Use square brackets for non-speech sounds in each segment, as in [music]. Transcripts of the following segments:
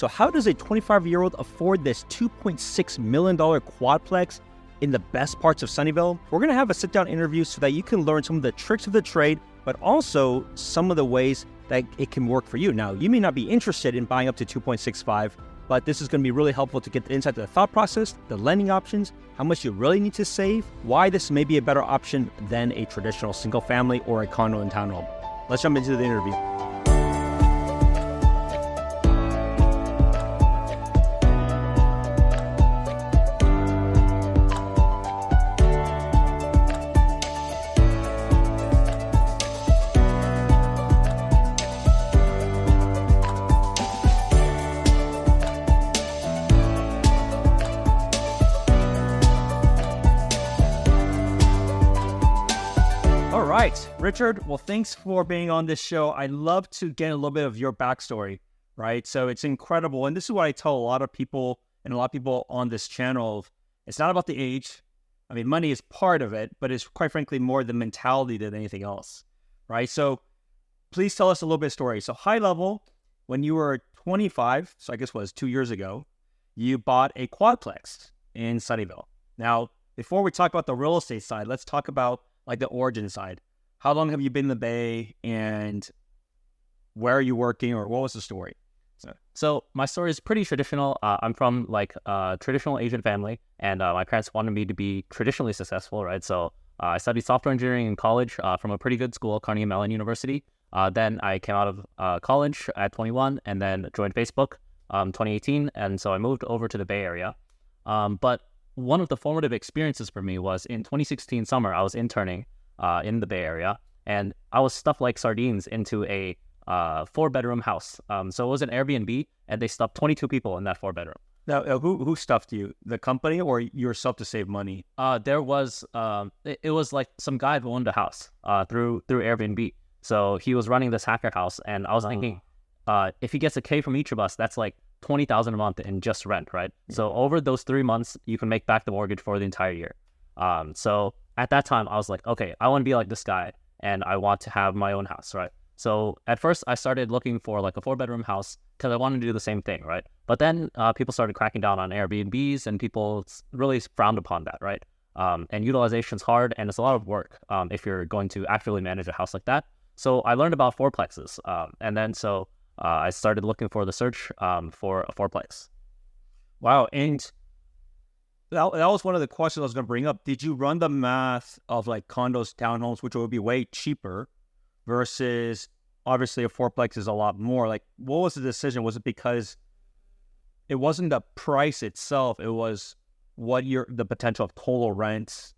So, how does a 25 year old afford this $2.6 million quadplex in the best parts of Sunnyvale? We're going to have a sit down interview so that you can learn some of the tricks of the trade, but also some of the ways that it can work for you. Now, you may not be interested in buying up to 2.65, but this is going to be really helpful to get the insight to the thought process, the lending options, how much you really need to save, why this may be a better option than a traditional single family or a condo and townhome. Let's jump into the interview. Right, Richard. Well, thanks for being on this show. I'd love to get a little bit of your backstory, right? So it's incredible, and this is what I tell a lot of people and a lot of people on this channel. It's not about the age. I mean, money is part of it, but it's quite frankly more the mentality than anything else, right? So please tell us a little bit of story. So high level, when you were 25, so I guess was two years ago, you bought a quadplex in Sunnyvale. Now, before we talk about the real estate side, let's talk about like the origin side. How long have you been in the Bay and where are you working or what was the story? So, my story is pretty traditional. Uh, I'm from like a traditional Asian family, and uh, my parents wanted me to be traditionally successful, right? So uh, I studied software engineering in college uh, from a pretty good school, Carnegie Mellon University. Uh, then I came out of uh, college at 21, and then joined Facebook um, 2018, and so I moved over to the Bay Area. Um, but one of the formative experiences for me was in 2016 summer. I was interning uh, in the Bay Area, and I was stuffed like sardines into a uh, four bedroom house. Um, so it was an Airbnb, and they stuffed 22 people in that four bedroom. Now, uh, who who stuffed you? The company or yourself to save money? Uh, there was um, it, it, was like some guy who owned a house uh, through through Airbnb. So he was running this hacker house, and I was thinking, uh, if he gets a K from each of us, that's like twenty thousand a month in just rent, right? So over those three months, you can make back the mortgage for the entire year. Um, so at that time, I was like, okay, I want to be like this guy, and I want to have my own house, right? So at first, I started looking for like a four bedroom house because I wanted to do the same thing, right? But then uh, people started cracking down on Airbnbs, and people really frowned upon that, right? Um, and is hard, and it's a lot of work um, if you're going to actively manage a house like that. So I learned about fourplexes, um, and then so uh, I started looking for the search um, for a fourplex. Wow, and that, that was one of the questions I was going to bring up. Did you run the math of like condos, townhomes, which would be way cheaper versus obviously a fourplex is a lot more? Like, what was the decision? Was it because it wasn't the price itself, it was what your the potential of total rents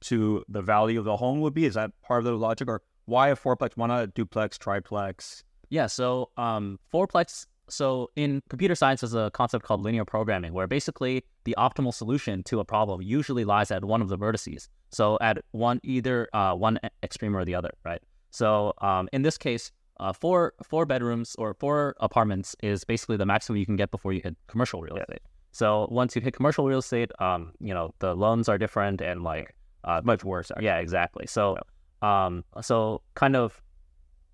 to the value of the home would be? Is that part of the logic? Or why a fourplex? Why not a duplex, triplex? Yeah, so um, fourplex so in computer science, there's a concept called linear programming, where basically the optimal solution to a problem usually lies at one of the vertices. So at one either uh, one extreme or the other, right? So um, in this case, uh, four four bedrooms or four apartments is basically the maximum you can get before you hit commercial real estate. So once you hit commercial real estate, um, you know the loans are different and like uh, much worse. Yeah, exactly. So um, so kind of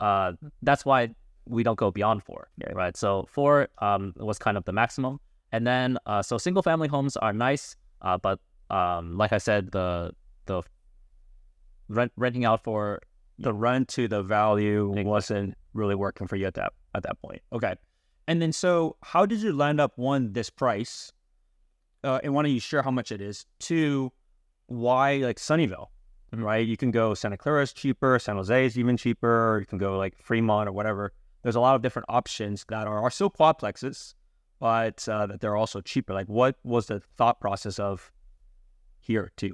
uh, that's why we don't go beyond four, right? So four um, was kind of the maximum. And then, uh, so single family homes are nice, uh, but um, like I said, the the rent renting out for the rent to the value wasn't really working for you at that at that point. Okay, and then so how did you land up one this price? Uh, and why don't you share how much it is? Two, why like Sunnyvale? Mm-hmm. Right, you can go Santa Clara is cheaper, San Jose is even cheaper. you can go like Fremont or whatever there's a lot of different options that are, are still quadplexes, but uh, that they're also cheaper. Like, what was the thought process of here too?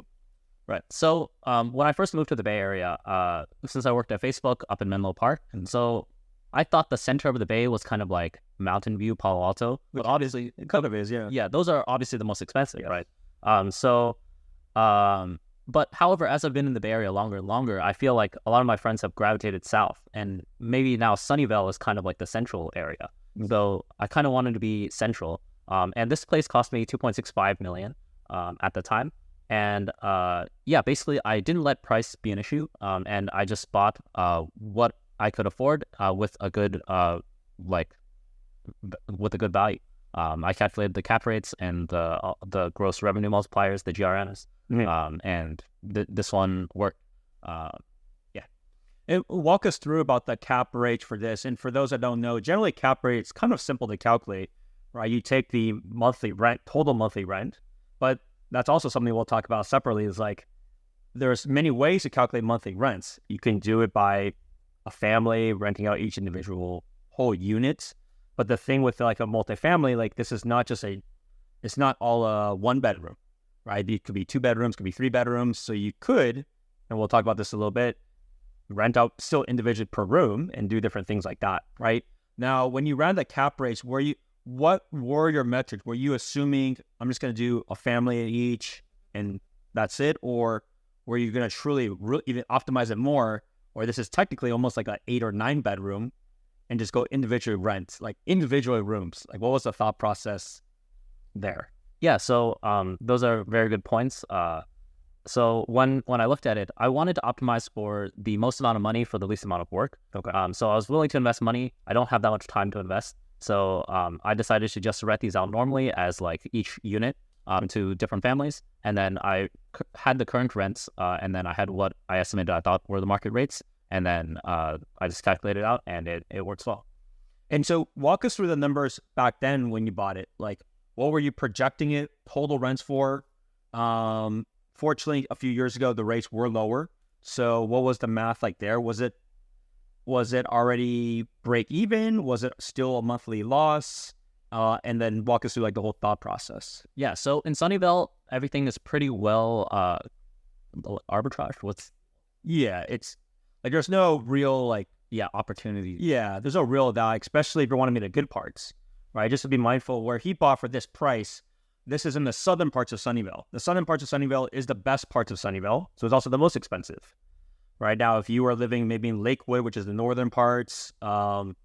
Right. So um, when I first moved to the Bay Area, uh, since I worked at Facebook up in Menlo Park, and so I thought the center of the Bay was kind of like Mountain View, Palo Alto, but obviously it kind of is, yeah. Yeah, those are obviously the most expensive, right? Um, so um, but however, as I've been in the Bay Area longer and longer, I feel like a lot of my friends have gravitated south, and maybe now Sunnyvale is kind of like the central area. Mm-hmm. So I kind of wanted to be central. Um, and this place cost me 2.65 million um, at the time. And uh, yeah, basically, I didn't let price be an issue, um, and I just bought uh, what I could afford uh, with a good uh, like with a good value. Um, I calculated the cap rates and the uh, the gross revenue multipliers, the GRMs, Mhm. um, and th- this one worked. Uh, yeah. And walk us through about the cap rate for this. And for those that don't know, generally cap rate is kind of simple to calculate, right? You take the monthly rent, total monthly rent, but that's also something we'll talk about separately. Is like there's many ways to calculate monthly rents. You can do it by a family renting out each individual whole unit. But the thing with like a multifamily, like this is not just a, it's not all a one bedroom, right? It could be two bedrooms, could be three bedrooms. So you could, and we'll talk about this a little bit, rent out still individually per room and do different things like that, right? Now, when you ran the cap rates, were you what were your metrics? Were you assuming I'm just going to do a family each and that's it, or were you going to truly re- even optimize it more, or this is technically almost like an eight or nine bedroom, and just go individually rent like individual rooms? Like, what was the thought process there? Yeah, so um, those are very good points. Uh, so when when I looked at it, I wanted to optimize for the most amount of money for the least amount of work. Okay. Um, so I was willing to invest money. I don't have that much time to invest, so um, I decided to just rent these out normally as like each unit um, to different families, and then I c- had the current rents, uh, and then I had what I estimated I thought were the market rates, and then uh, I just calculated it out, and it it works well. And so, walk us through the numbers back then when you bought it. Like, what were you projecting it total rents for? Um, fortunately, a few years ago, the rates were lower. So, what was the math like there? Was it was it already break even? Was it still a monthly loss? Uh, and then walk us through like the whole thought process. Yeah, so in Sunnyvale, everything is pretty well uh, arbitrage. What's Yeah, it's like there's no real like yeah opportunity? Yeah, there's no real value, especially if you're wanting to get the good parts, right? Just to be mindful where he bought for this price. This is in the southern parts of Sunnyvale. The southern parts of Sunnyvale is the best parts of Sunnyvale, so it's also the most expensive. Right now, if you are living maybe in Lakewood, which is the northern parts, um,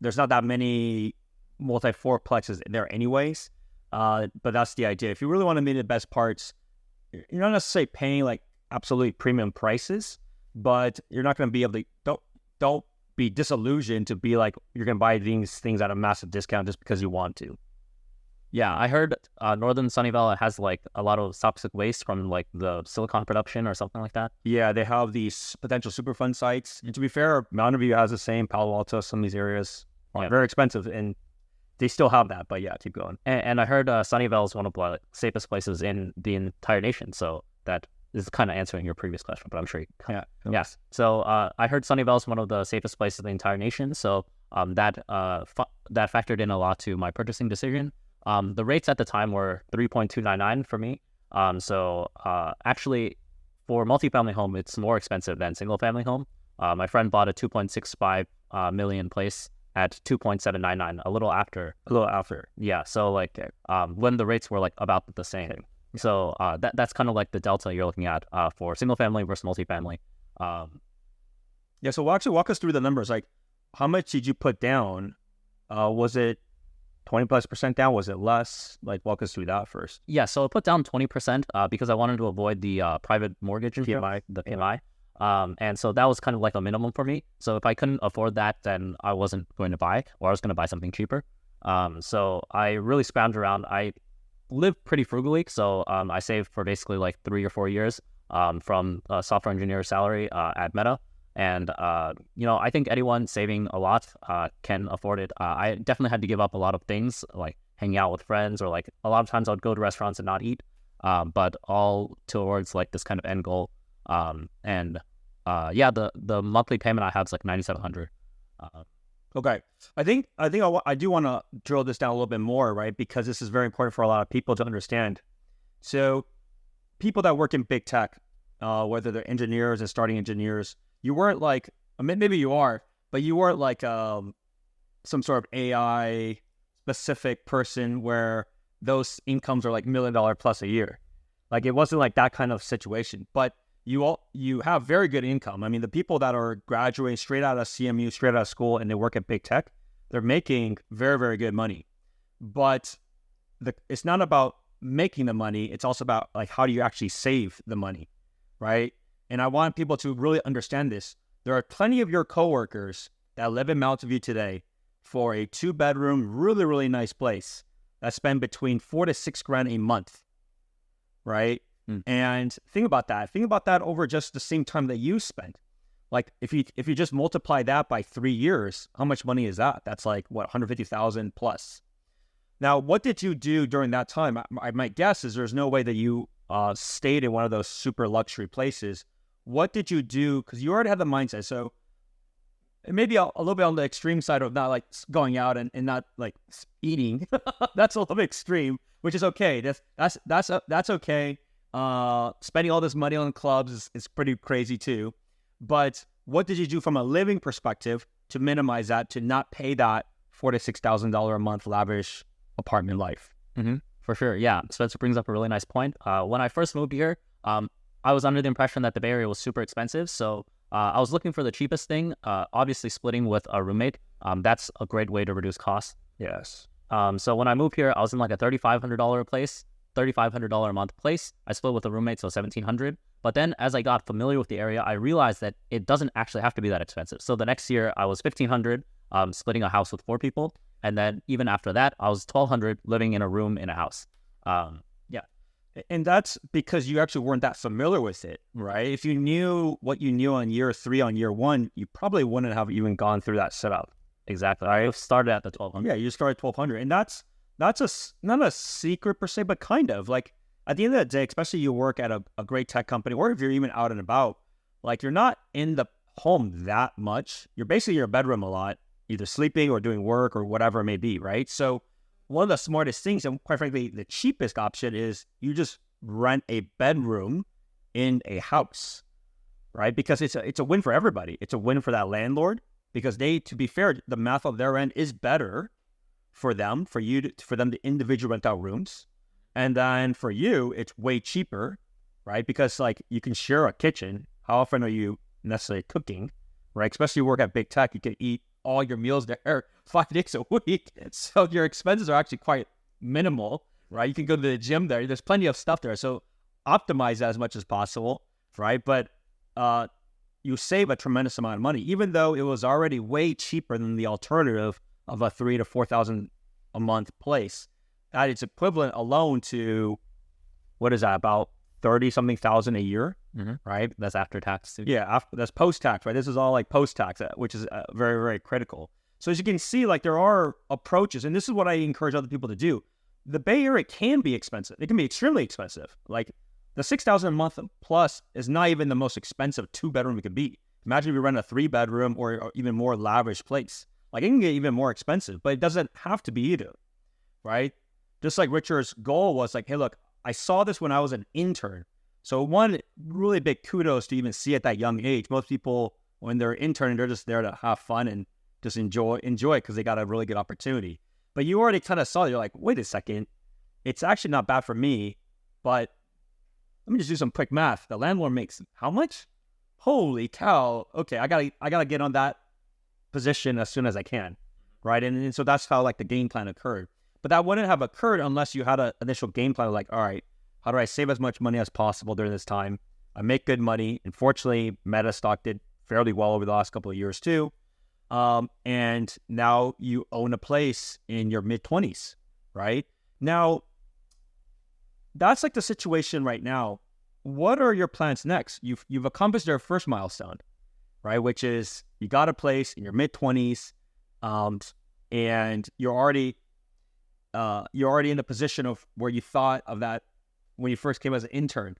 there's not that many multi fourplexes there, anyways. Uh, but that's the idea. If you really want to meet the best parts, you're not necessarily paying like absolutely premium prices, but you're not going to be able to don't don't be disillusioned to be like you're going to buy these things at a massive discount just because you want to. Yeah, I heard uh, Northern Sunnyvale has like a lot of toxic waste from like the silicon production or something like that. Yeah, they have these potential Superfund sites. And to be fair, Mountain View has the same. Palo Alto, some of these areas are Yeah. very expensive, and they still have that. But yeah, keep going. And, and I heard uh, Sunnyvale is one of the safest places in the entire nation. So that is kind of answering your previous question, but I'm sure you Yeah, Yes. So uh, I heard Sunnyvale is one of the safest places in the entire nation. So um, that uh, that factored in a lot to my purchasing decision. Um, the rates at the time were 3.299 for me. Um, so uh, actually, for multifamily home, it's more expensive than single family home. Uh, my friend bought a 2.65 uh, million place at 2.799, a little after. a little after. Yeah. So like um, when the rates were like about the same. So uh, that that's kind of like the delta you're looking at uh, for single family versus multifamily. Um, Yeah, so actually walk us through the numbers. Like, how much did you put down? Uh, was it twenty plus percent down? Was it less? Like, walk us through that first. Yeah, so I put down twenty percent uh, because I wanted to avoid the uh, private mortgage PMI, the PMI, um, and so that was kind of like a minimum for me. So if I couldn't afford that, then I wasn't going to buy, or I was going to buy something cheaper. Um, so I really scrounged around. I lived pretty frugally, so um, I saved for basically like three or four years um, from a software engineer salary uh, at Meta. And uh, you know, I think anyone saving a lot uh, can afford it. Uh, I definitely had to give up a lot of things, like hanging out with friends, or like a lot of times I would go to restaurants and not eat. Um, but all towards like this kind of end goal. Um, and uh, yeah, the the monthly payment I have is like ninety seven hundred. Uh, Okay, I think I think I, I do want to drill this down a little bit more, right? Because this is very important for a lot of people to understand. So, people that work in big tech, uh, whether they're engineers and starting engineers, you weren't like I mean, maybe you are, but you weren't like um, some sort of AI specific person where those incomes are like million dollar plus a year. Like it wasn't like that kind of situation, but you all you have very good income. I mean, the people that are graduating straight out of CMU, straight out of school, and they work at big tech, they're making very very good money. But the it's not about making the money; it's also about like how do you actually save the money, right? And I want people to really understand this. There are plenty of your coworkers that live in Mountain View today, for a two bedroom, really, really nice place that spend between four to six grand a month, right? Mm. And think about that. Think about that over just the same time that you spent. Like if you if you just multiply that by three years, how much money is that? That's like what 150,000 plus. Now, what did you do during that time? I, my guess is there's no way that you uh, stayed in one of those super luxury places. What did you do? Because you already had the mindset. So maybe a, a, little bit on the extreme side of not like going out and, and not like eating. [laughs] that's a little extreme, which is okay. That's that's that's uh, that's okay. Uh, spending all this money on clubs is, is pretty crazy too. But what did you do from a living perspective to minimize that, to not pay that four to six thousand dollar a month lavish apartment life? Mm-hmm. For sure, yeah. Spencer brings up a really nice point. Uh, when I first moved here, um, I was under the impression that the Bay Area was super expensive, so uh, I was looking for the cheapest thing. Uh, obviously, splitting with a roommate, um, that's a great way to reduce costs. Yes. Um, so when I moved here, I was in like a thirty-five hundred dollar place, thirty-five hundred dollar a month place. I split with a roommate, so seventeen hundred. But then as I got familiar with the area, I realized that it doesn't actually have to be that expensive. So the next year I was 1500 um, splitting a house with four people. And then even after that, I was 1200 living in a room in a house. Um, yeah. And that's because you actually weren't that familiar with it, right? If you knew what you knew on year three, on year one, you probably wouldn't have even gone through that setup. Exactly. I started at the 1200. Yeah, you started 1200. And that's, that's a, not a secret per se, but kind of like at the end of the day, especially you work at a, a great tech company, or if you're even out and about, like you're not in the home that much. You're basically in your bedroom a lot, either sleeping or doing work or whatever it may be, right? So one of the smartest things, and quite frankly, the cheapest option is you just rent a bedroom in a house, right? Because it's a it's a win for everybody. It's a win for that landlord because they, to be fair, the math of their end is better for them, for you to, for them to individually rent out rooms. And then for you, it's way cheaper, right? Because like you can share a kitchen. How often are you necessarily cooking, right? Especially you work at big tech, you can eat all your meals there [laughs] five days a week. So your expenses are actually quite minimal, right? You can go to the gym there. There's plenty of stuff there. So optimize as much as possible, right? But uh, you save a tremendous amount of money, even though it was already way cheaper than the alternative of a three to four thousand a month place. That is equivalent alone to what is that about 30 something thousand a year mm-hmm. right? That's after tax yeah after, that's post tax right? This is all like post tax uh, which is uh, very very critical. So as you can see like there are approaches and this is what i encourage other people to do. The bay area can be expensive. It can be extremely expensive. Like the 6000 a month plus is not even the most expensive two bedroom it could be. Imagine if you rent a three bedroom or, or even more lavish place like it can get even more expensive but it doesn't have to be either right just like Richard's goal was like, hey, look, I saw this when I was an intern. So one really big kudos to even see at that young age. Most people, when they're interning, they're just there to have fun and just enjoy enjoy it because they got a really good opportunity. But you already kind of saw. You're like, wait a second, it's actually not bad for me. But let me just do some quick math. The landlord makes how much? Holy cow! Okay, I gotta I gotta get on that position as soon as I can, right? And, and so that's how like the game plan occurred. But that wouldn't have occurred unless you had an initial game plan like, all right, how do I save as much money as possible during this time? I make good money. Unfortunately, Meta stock did fairly well over the last couple of years too. Um, and now you own a place in your mid 20s, right? Now, that's like the situation right now. What are your plans next? You've you've accomplished your first milestone, right? Which is you got a place in your mid 20s, um, and you're already uh, you're already in the position of where you thought of that when you first came as an intern.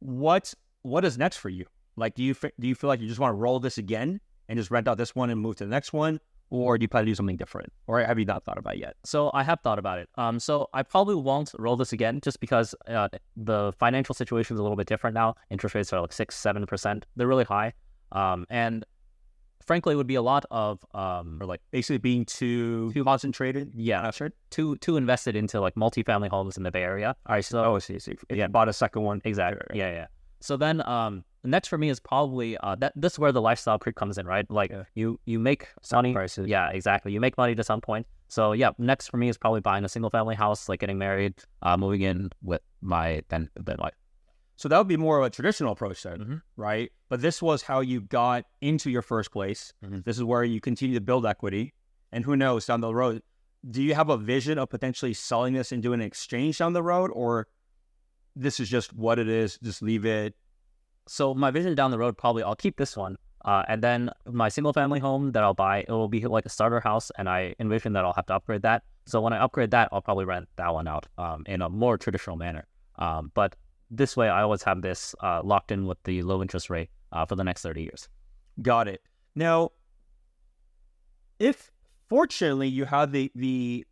What what is next for you? Like, do you do you feel like you just want to roll this again and just rent out this one and move to the next one, or do you plan to do something different, or have you not thought about it yet? So I have thought about it. Um, so I probably won't roll this again, just because uh, the financial situation is a little bit different now. Interest rates are like six, seven percent. They're really high. Um, and frankly, it would be a lot of um, or like basically being too, too concentrated. Yeah, sure. Too too invested into like multifamily homes in the Bay Area. All right, so oh, see, see. yeah, bought a second one. Exactly. Yeah, yeah. So then, um, next for me is probably uh, that. This is where the lifestyle creep comes in, right? Like yeah. you you make money. Prices. Yeah, exactly. You make money to some point. So yeah, next for me is probably buying a single family house, like getting married, uh, moving in with my then then wife. So that would be more of a traditional approach then, mm-hmm. right? But this was how you got into your first place. Mm-hmm. This is where you continue to build equity. and who knows down the road, do you have a vision of potentially selling this and doing an exchange down the road, or this is just what it is? Just leave it. So my vision down the road, probably I'll keep this one, uh, and then my single family home that I'll buy, it will be like a starter house, and I envision that I'll have to upgrade that. So when I upgrade that, I'll probably rent that one out um, in a more traditional manner. Um, but this way, I always have this uh, locked in with the low interest rate uh, for the next 30 years. Got it. Now, if fortunately you had the the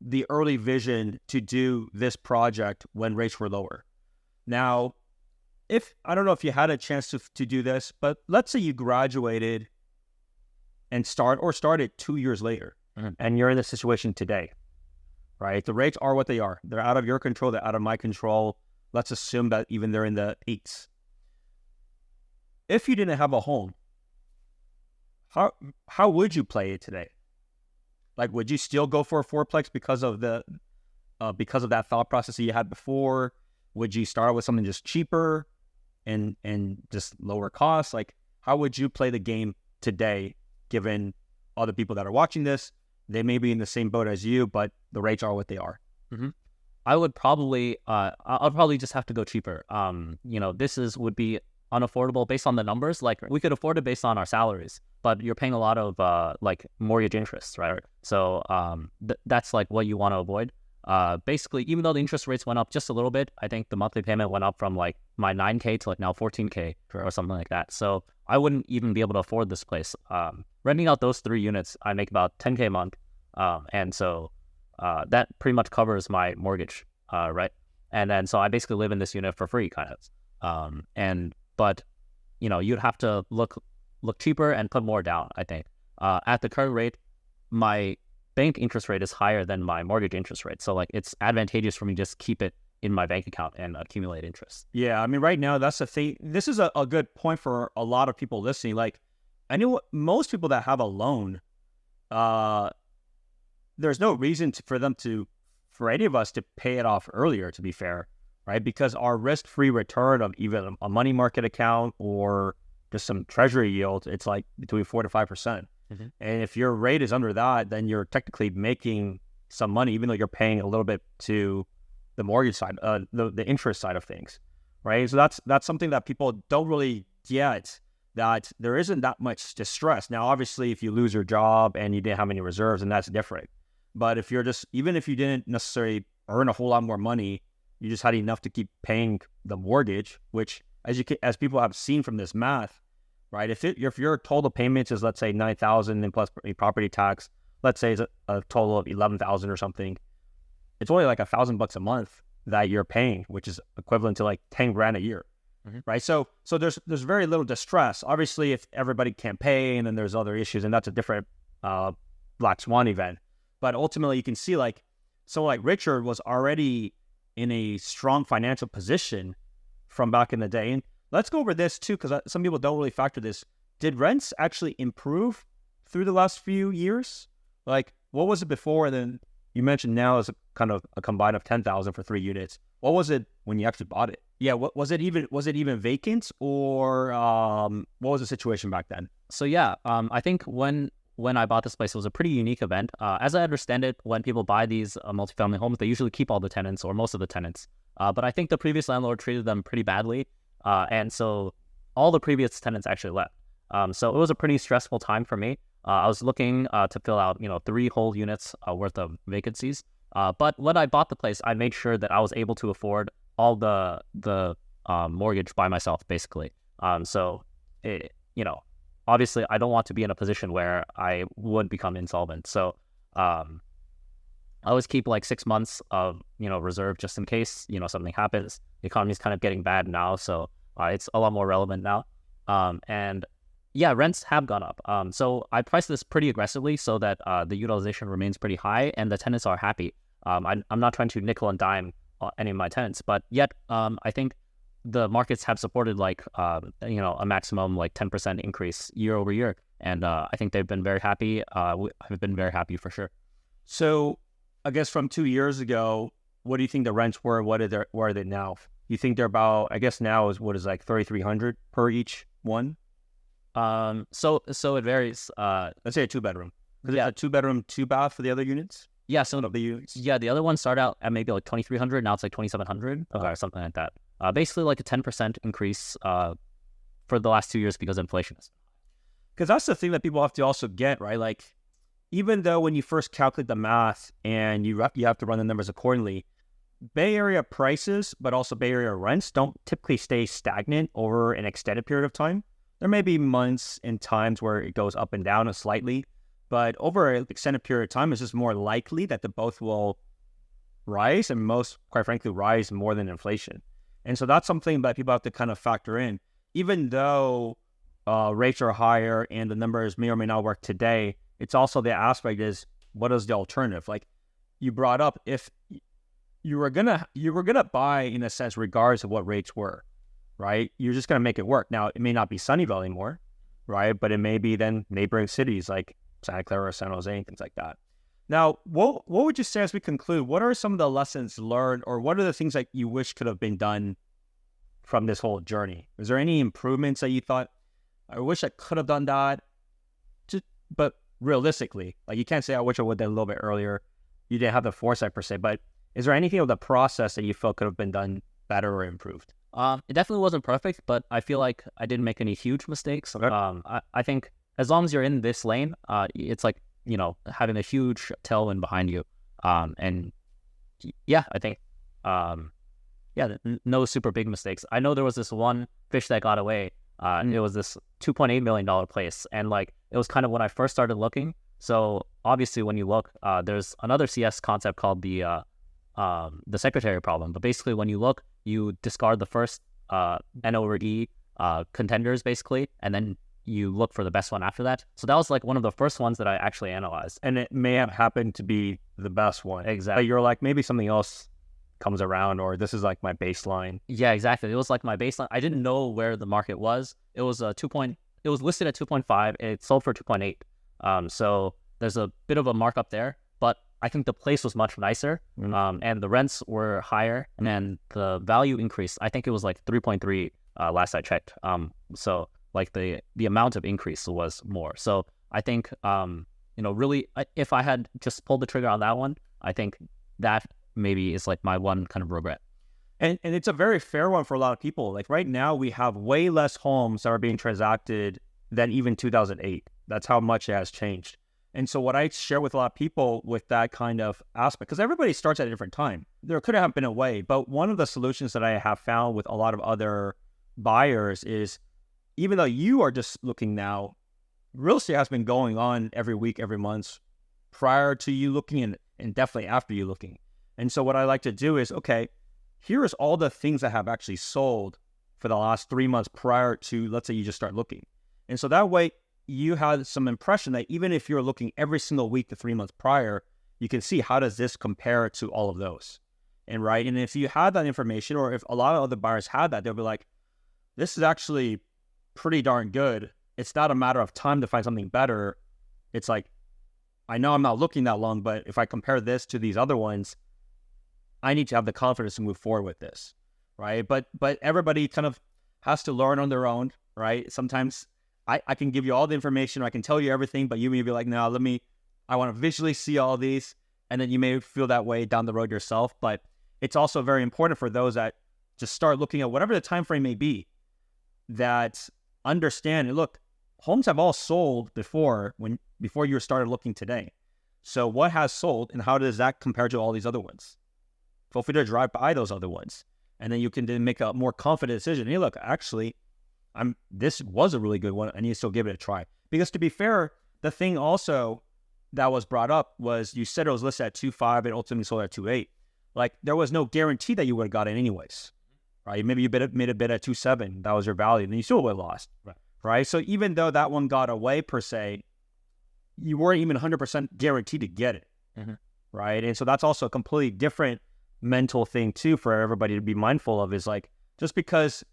the early vision to do this project when rates were lower. Now, if I don't know if you had a chance to to do this, but let's say you graduated and start or started two years later, Mhm. and you're in this situation today, right? The rates are what they are. They're out of your control. They're out of my control. Let's assume that even they're in the eights. If you didn't have a home, how how would you play it today? Like, would you still go for a fourplex because of the uh, because of that thought process that you had before? Would you start with something just cheaper and and just lower cost? Like, how would you play the game today, given other people that are watching this? They may be in the same boat as you, but the rates are what they are. I would probably, uh, I'll probably just have to go cheaper. Um, you know, this is would be unaffordable based on the numbers. Like we could afford it based on our salaries, but you're paying a lot of uh, like mortgage interest, right? So um, th- that's like what you want to avoid. Uh, basically, even though the interest rates went up just a little bit, I think the monthly payment went up from like my 9k to like now 14k or something like that. So I wouldn't even be able to afford this place. Um, renting out those three units, I make about 10k a month, um, and so uh, that pretty much covers my mortgage, uh, right? And then so I basically live in this unit for free, kind of. Um, and but you know you'd have to look look cheaper and put more down. I think uh, at the current rate, my bank interest rate is higher than my mortgage interest rate, so like it's advantageous for me to just keep it in my bank account and accumulate interest. Yeah, I mean, right now that's the thing. This is a, a good point for a lot of people listening. Like, I know most people that have a loan, uh, there's no reason to, for them to, for any of us to pay it off earlier. To be fair, right? Because our risk-free return of even a money market account or just some treasury yield, it's like between four to five percent. Mhm. And if your rate is under that, then you're technically making some money, even though you're paying a little bit to the mortgage side, uh, the the interest side of things, right? So that's that's something that people don't really get. That there isn't that much distress. Now, obviously, if you lose your job and you didn't have any reserves, and that's different. But if you're just even if you didn't necessarily earn a whole lot more money, you just had enough to keep paying the mortgage, which as you ca- as people have seen from this math, right? If it if your total payments is let's say nine thousand and plus property tax, let's say it's a, a total of eleven thousand or something, it's only like a thousand bucks a month that you're paying, which is equivalent to like ten grand a year, Mhm. right? So so there's there's very little distress. Obviously, if everybody can't pay, and then there's other issues, and that's a different uh, black swan event. But ultimately, you can see like someone like Richard was already in a strong financial position from back in the day. And let's go over this too, because some people don't really factor this. Did rents actually improve through the last few years? Like, what was it before? And then you mentioned now is kind of a combine of ten thousand for three units. What was it when you actually bought it? Yeah, what was it even? Was it even vacant, or um, what was the situation back then? So yeah, um, I think when when I bought this place, it was a pretty unique event. Uh, as I understand it, when people buy these uh, multifamily homes, they usually keep all the tenants or most of the tenants. Uh, but I think the previous landlord treated them pretty badly, uh, and so all the previous tenants actually left. Um, so it was a pretty stressful time for me. Uh, I was looking uh, to fill out, you know, three whole units worth of vacancies. But when I bought the place, I made sure that I was able to afford all the the mortgage by myself, basically. Um, so, it, you know, obviously I don't want to be in a position where I would become insolvent. So um, I always keep like six months of you know reserve just in case you know something happens. The economy's kind of getting bad now, so uh, it's a lot more relevant now. Um, and yeah, rents have gone up. Um, so I priced this pretty aggressively so that uh, the utilization remains pretty high and the tenants are happy. Um, I, I'm not trying to nickel and dime uh, any of my tenants, but yet um, I think the markets have supported like uh, you know a maximum like 10% increase year over year and uh, i think they've been very happy uh, i've been very happy for sure So, I guess from two years ago, what do you think the rents were? What are they? Where are they now? You think they're about? I guess now is what is like thirty three hundred per each one. um, so so it varies uh, Let's say a two bedroom. Yeah. it's a two bedroom, two bath for the other units Yeah, so the units. Yeah, the other one started out at maybe like twenty three hundred. Now it's like twenty seven hundred Okay. or something like that. Uh, basically like a ten percent increase uh, for the last two years because inflation. Because that's the thing that people have to also get right. Like, even though when you first calculate the math and you you have to run the numbers accordingly, Bay Area prices, but also Bay Area rents don't typically stay stagnant over an extended period of time. There may be months and times where it goes up and down slightly, but over an extended period of time, it's just more likely that the both will rise and most, quite frankly, rise more than inflation. And so that's something that people have to kind of factor in. Even though uh, rates are higher and the numbers may or may not work today, it's also the aspect is what is the alternative? Like you brought up, if you were gonna you were gonna buy in a sense regardless of what rates were, right? You're just gonna make it work. Now it may not be Sunnyvale anymore, right? But it may be then neighboring cities like Santa Clara, San Jose, and things like that. Now, what what would you say as we conclude? What are some of the lessons learned, or what are the things that you wish could have been done from this whole journey? Is there any improvements that you thought, I wish I could have done that? Just, but realistically, like you can't say I wish I would have done a little bit earlier. You didn't have the foresight per se, but is there anything of the process that you felt could have been done better or improved? Um, it definitely wasn't perfect, but I feel like I didn't make any huge mistakes. Okay. Um, I, I think as long as you're in this lane, uh, it's like you know having a huge tailwind behind you. Um, and yeah, I think, um, yeah, no super big mistakes. I know there was this one fish that got away. Uh, Mm. it was this two point eight million dollar place, and like it was kind of when I first started looking. So obviously, when you look, uh, there's another CS concept called the uh, um, the secretary problem. But basically, when you look, you discard the first uh, N over E uh, contenders, basically, and then you look for the best one after that. So that was like one of the first ones that I actually analyzed. And it may have happened to be the best one. Exactly. But you're like, maybe something else comes around, or this is like my baseline. Yeah, exactly. It was like my baseline. I didn't know where the market was. It was a two point. It was listed at two point five. It sold for two point eight. Um, so there's a bit of a markup there, but I think the place was much nicer. Mm. Um, and the rents were higher, and the value increased. I think it was like three point three uh, last I checked. Um, so like the the amount of increase was more. So I think um, you know, really, if I had just pulled the trigger on that one, I think that maybe is like my one kind of regret. And and it's a very fair one for a lot of people. Like right now, we have way less homes that are being transacted than even 2008. That's how much it has changed. And so, what I share with a lot of people with that kind of aspect, because everybody starts at a different time. There could have been a way, but one of the solutions that I have found with a lot of other buyers is even though you are just looking now, real estate has been going on every week, every month prior to you looking and, and definitely after you looking. And so, what I like to do is okay, here is all the things that have actually sold for the last three months prior to, let's say, you just start looking. And so that way, you had some impression that even if you're looking every single week the three months prior, you can see how does this compare to all of those. And right. And if you had that information, or if a lot of other buyers had that, they'll be like, this is actually pretty darn good. It's not a matter of time to find something better. It's like, I know I'm not looking that long, but if I compare this to these other ones, I need to have the confidence to move forward with this. Right. But but everybody kind of has to learn on their own, right? Sometimes I, I can give you all the information, I can tell you everything, but you may be like, no, let me I want to visually see all these. And then you may feel that way down the road yourself. But it's also very important for those that just start looking at whatever the time frame may be that understand and look, homes have all sold before when before you started looking today. So what has sold and how does that compare to all these other ones? Feel free to drive by those other ones. And then you can then make a more confident decision. Hey, look, actually, I'm this was a really good one. I need to still give it a try. Because to be fair, the thing also that was brought up was you said it was listed at two five and ultimately sold at two eight. Like there was no guarantee that you would have got it anyways. Right? Maybe you bid, made a bid at two seven, that was your value, and you still would have lost. Right. Right. So even though that one got away per se, you weren't even 100% guaranteed to get it. Mhm. Right. And so that's also a completely different mental thing too for everybody to be mindful of is like just because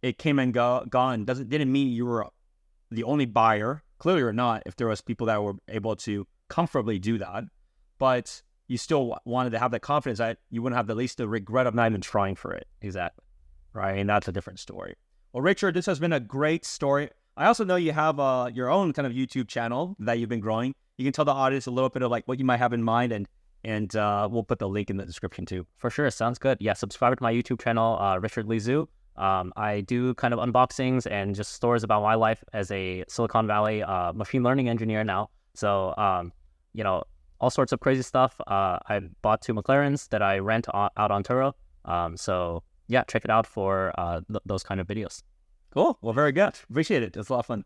it came and go, gone doesn't didn't mean you were the only buyer clearly or not if there was people that were able to comfortably do that but you still wanted to have that confidence that you wouldn't have the least the regret of not even trying for it Exactly. Right and that's a different story well richard this has been a great story i also know you have uh, your own kind of youtube channel that you've been growing you can tell the audience a little bit of like what you might have in mind, and and uh, we'll put the link in the description too. For sure, sounds good. Yeah, subscribe to my YouTube channel, uh, Richard Lee Zhu. Um, I do kind of unboxings and just stories about my life as a Silicon Valley uh, machine learning engineer now. So, um, you know, all sorts of crazy stuff. Uh, I bought two McLarens that I rent out on Turo. Um, so, yeah, check it out for uh, th- those kind of videos. Cool. Well, very good. Appreciate it. It's a lot of fun.